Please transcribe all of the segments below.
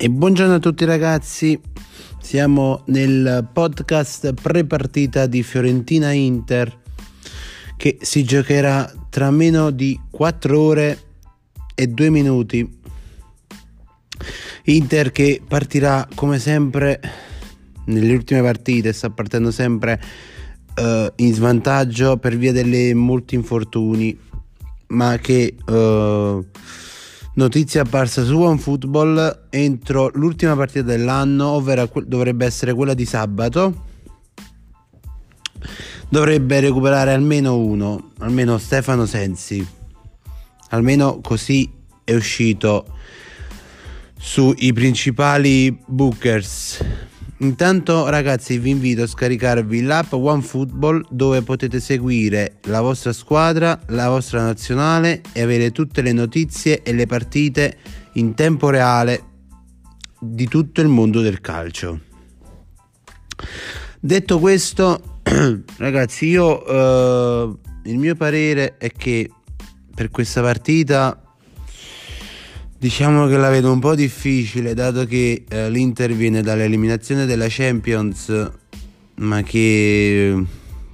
E buongiorno a tutti ragazzi, siamo nel podcast pre-partita di Fiorentina Inter che si giocherà tra meno di 4 ore e 2 minuti. Inter che partirà come sempre nelle ultime partite, sta partendo sempre uh, in svantaggio per via delle molti infortuni, ma che... Uh, Notizia apparsa su OneFootball entro l'ultima partita dell'anno, ovvero dovrebbe essere quella di sabato. Dovrebbe recuperare almeno uno, almeno Stefano Sensi. Almeno così è uscito sui principali bookers Intanto ragazzi vi invito a scaricarvi l'app OneFootball dove potete seguire la vostra squadra, la vostra nazionale e avere tutte le notizie e le partite in tempo reale di tutto il mondo del calcio. Detto questo, ragazzi, io eh, il mio parere è che per questa partita Diciamo che la vedo un po' difficile dato che eh, l'Inter viene dall'eliminazione della Champions, ma che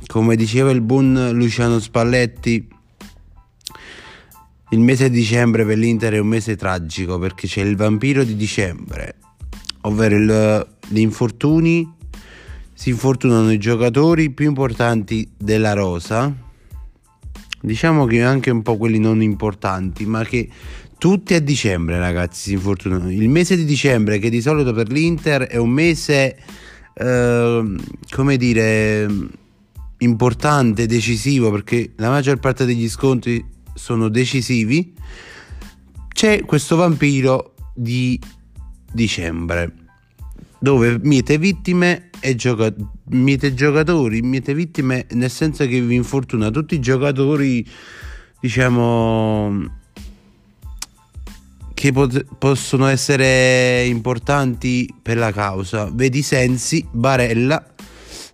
come diceva il buon Luciano Spalletti, il mese di dicembre per l'Inter è un mese tragico perché c'è il vampiro di dicembre, ovvero il, gli infortuni, si infortunano i giocatori più importanti della rosa, diciamo che anche un po' quelli non importanti, ma che tutti a dicembre, ragazzi, si infortunano. Il mese di dicembre, che di solito per l'Inter è un mese, eh, come dire, importante, decisivo, perché la maggior parte degli scontri sono decisivi, c'è questo vampiro di dicembre dove miete vittime e gioca- miete giocatori, miete vittime nel senso che vi infortuna tutti i giocatori, diciamo che pot- possono essere importanti per la causa. Vedi Sensi, Barella,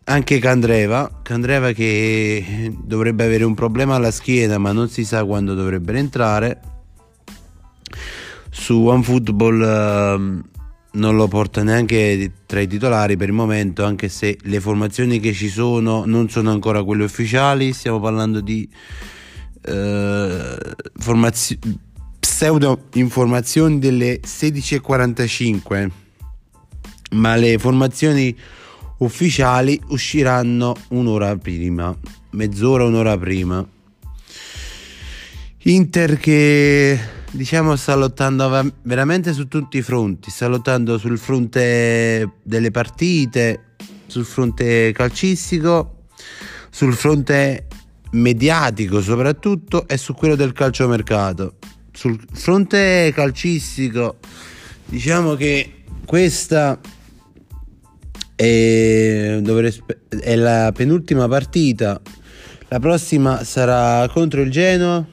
anche Candreva, Candreva che dovrebbe avere un problema alla schiena ma non si sa quando dovrebbe entrare. Su OneFootball uh, non lo porta neanche tra i titolari per il momento, anche se le formazioni che ci sono non sono ancora quelle ufficiali, stiamo parlando di uh, formazioni pseudo informazioni delle 16.45, ma le formazioni ufficiali usciranno un'ora prima, mezz'ora, un'ora prima. Inter che diciamo sta lottando veramente su tutti i fronti, sta lottando sul fronte delle partite, sul fronte calcistico, sul fronte mediatico soprattutto e su quello del calciomercato sul fronte calcistico diciamo che questa è, è la penultima partita. La prossima sarà contro il Genoa.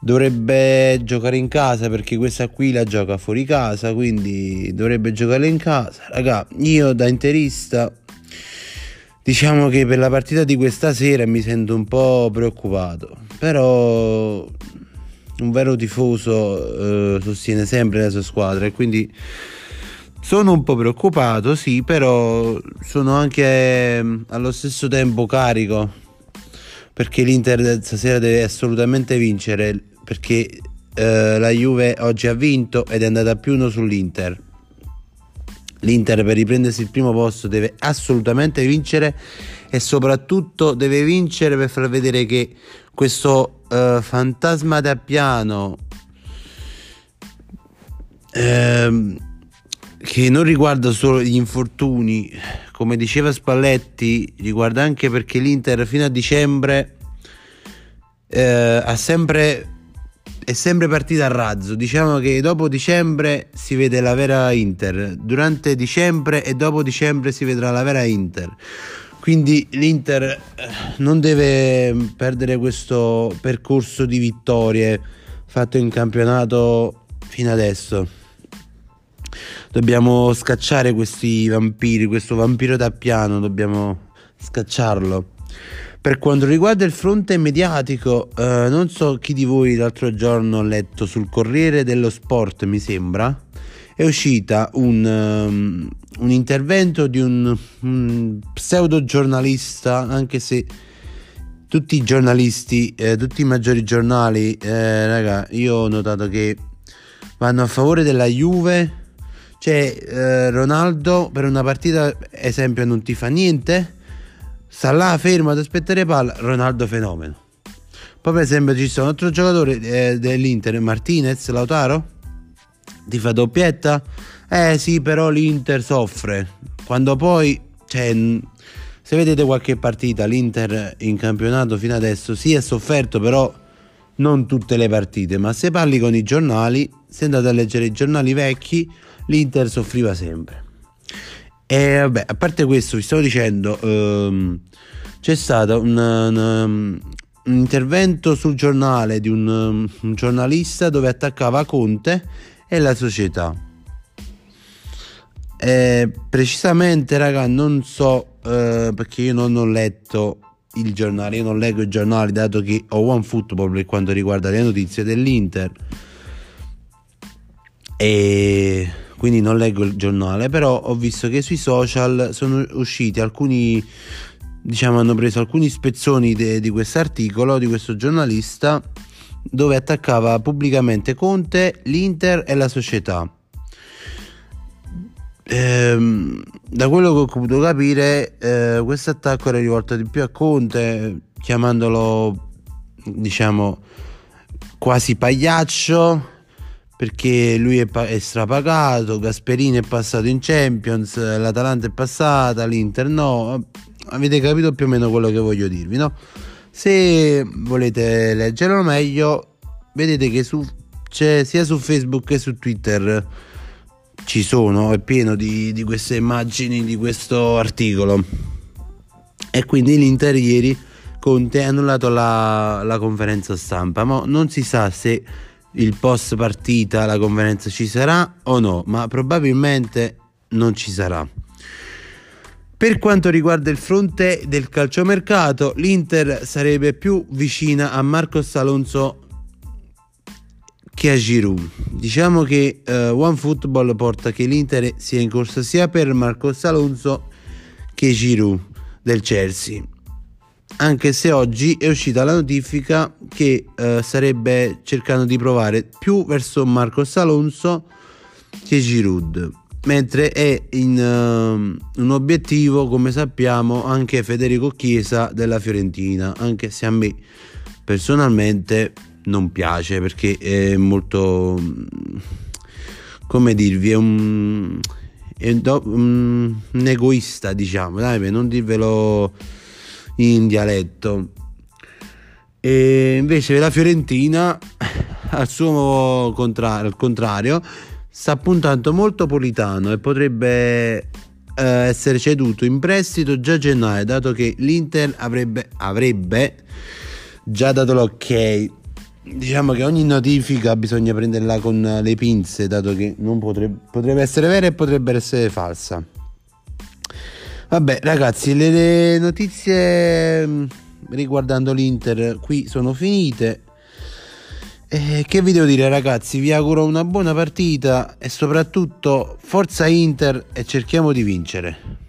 Dovrebbe giocare in casa perché questa qui la gioca fuori casa quindi dovrebbe giocare in casa. Raga io da interista diciamo che per la partita di questa sera mi sento un po' preoccupato però un vero tifoso eh, sostiene sempre la sua squadra e quindi sono un po' preoccupato, sì, però sono anche eh, allo stesso tempo carico perché l'Inter stasera deve assolutamente vincere perché eh, la Juve oggi ha vinto ed è andata più uno sull'Inter. L'Inter per riprendersi il primo posto deve assolutamente vincere e soprattutto deve vincere per far vedere che questo uh, fantasma da piano ehm, che non riguarda solo gli infortuni, come diceva Spalletti, riguarda anche perché l'Inter fino a dicembre eh, ha sempre è sempre partita a razzo. Diciamo che dopo dicembre si vede la vera Inter, durante dicembre e dopo dicembre si vedrà la vera Inter. Quindi l'Inter eh, non deve perdere questo percorso di vittorie fatto in campionato fino adesso. Dobbiamo scacciare questi vampiri, questo vampiro da piano, dobbiamo scacciarlo. Per quanto riguarda il fronte mediatico, eh, non so chi di voi l'altro giorno ha letto sul Corriere dello Sport, mi sembra, è uscita un, um, un intervento di un, un, pseudo giornalista, anche se tutti i giornalisti, eh, tutti i maggiori giornali, eh, raga, io ho notato che vanno a favore della Juve. Cioè, eh, Ronaldo per una partita, esempio, non ti fa niente, sta là fermo ad aspettare palla, Ronaldo fenomeno. Poi, per esempio, ci sono un altro giocatore eh, dell'Inter, Martinez, Lautaro, ti fa doppietta. Eh sì, però l'Inter soffre. Quando poi, cioè, se vedete qualche partita, l'Inter in campionato fino adesso si sì, è sofferto, però non tutte le partite, ma se parli con i giornali, se andate a leggere i giornali vecchi, l'Inter soffriva sempre. E vabbè, a parte questo, vi stavo dicendo, ehm, c'è stato un, un, un, intervento sul giornale di un, un giornalista dove attaccava Conte e la società. E precisamente, raga, non so eh, perché io non ho letto il giornale, io non leggo i giornali dato che ho One Football per quanto riguarda le notizie dell'Inter e quindi non leggo il giornale, però ho visto che sui social sono usciti alcuni diciamo hanno preso alcuni spezzoni de, di questo articolo di questo giornalista dove attaccava pubblicamente Conte, l'Inter e la società. Ehm, da quello che ho potuto capire, eh, questo attacco era rivolto di più a Conte, chiamandolo diciamo quasi pagliaccio perché lui è, è, strapagato, Gasperini è passato in Champions, l'Atalanta è passata, l'Inter no. Avete capito più o meno quello che voglio dirvi, no? Se volete leggerlo meglio, vedete che su, c'è sia su Facebook che su Twitter ci sono, è pieno di, di queste immagini di questo articolo. E quindi l'Inter ieri Conte ha annullato la, la conferenza stampa, ma non si sa se il post partita la conferenza ci sarà o no, ma probabilmente non ci sarà. Per quanto riguarda il fronte del calciomercato, l'Inter sarebbe più vicina a Marcos Alonso che a Giroud. Diciamo che uh, OneFootball porta che l'Inter sia in corsa sia per Marcos Alonso che Giroud del Chelsea. Anche se oggi è uscita la notifica che uh, sarebbe cercando di provare più verso Marcos Alonso che Giroud. Mentre è in uh, un obiettivo, come sappiamo, anche Federico Chiesa della Fiorentina, anche se a me personalmente non piace perché è molto come dirvi è un, è un, un egoista diciamo dai non dirvelo in dialetto e invece la Fiorentina al suo contrario, al contrario sta puntando molto Politano e potrebbe eh, essere ceduto in prestito già a gennaio dato che l'Inter avrebbe, avrebbe già dato l'ok diciamo che ogni notifica bisogna prenderla con le pinze, dato che potrebbe, potrebbe, essere vera e potrebbe essere falsa. Vabbè, ragazzi, le, le notizie mm, riguardando l'Inter qui sono finite. E che vi devo dire, ragazzi? Vi auguro una buona partita e soprattutto forza Inter e cerchiamo di vincere.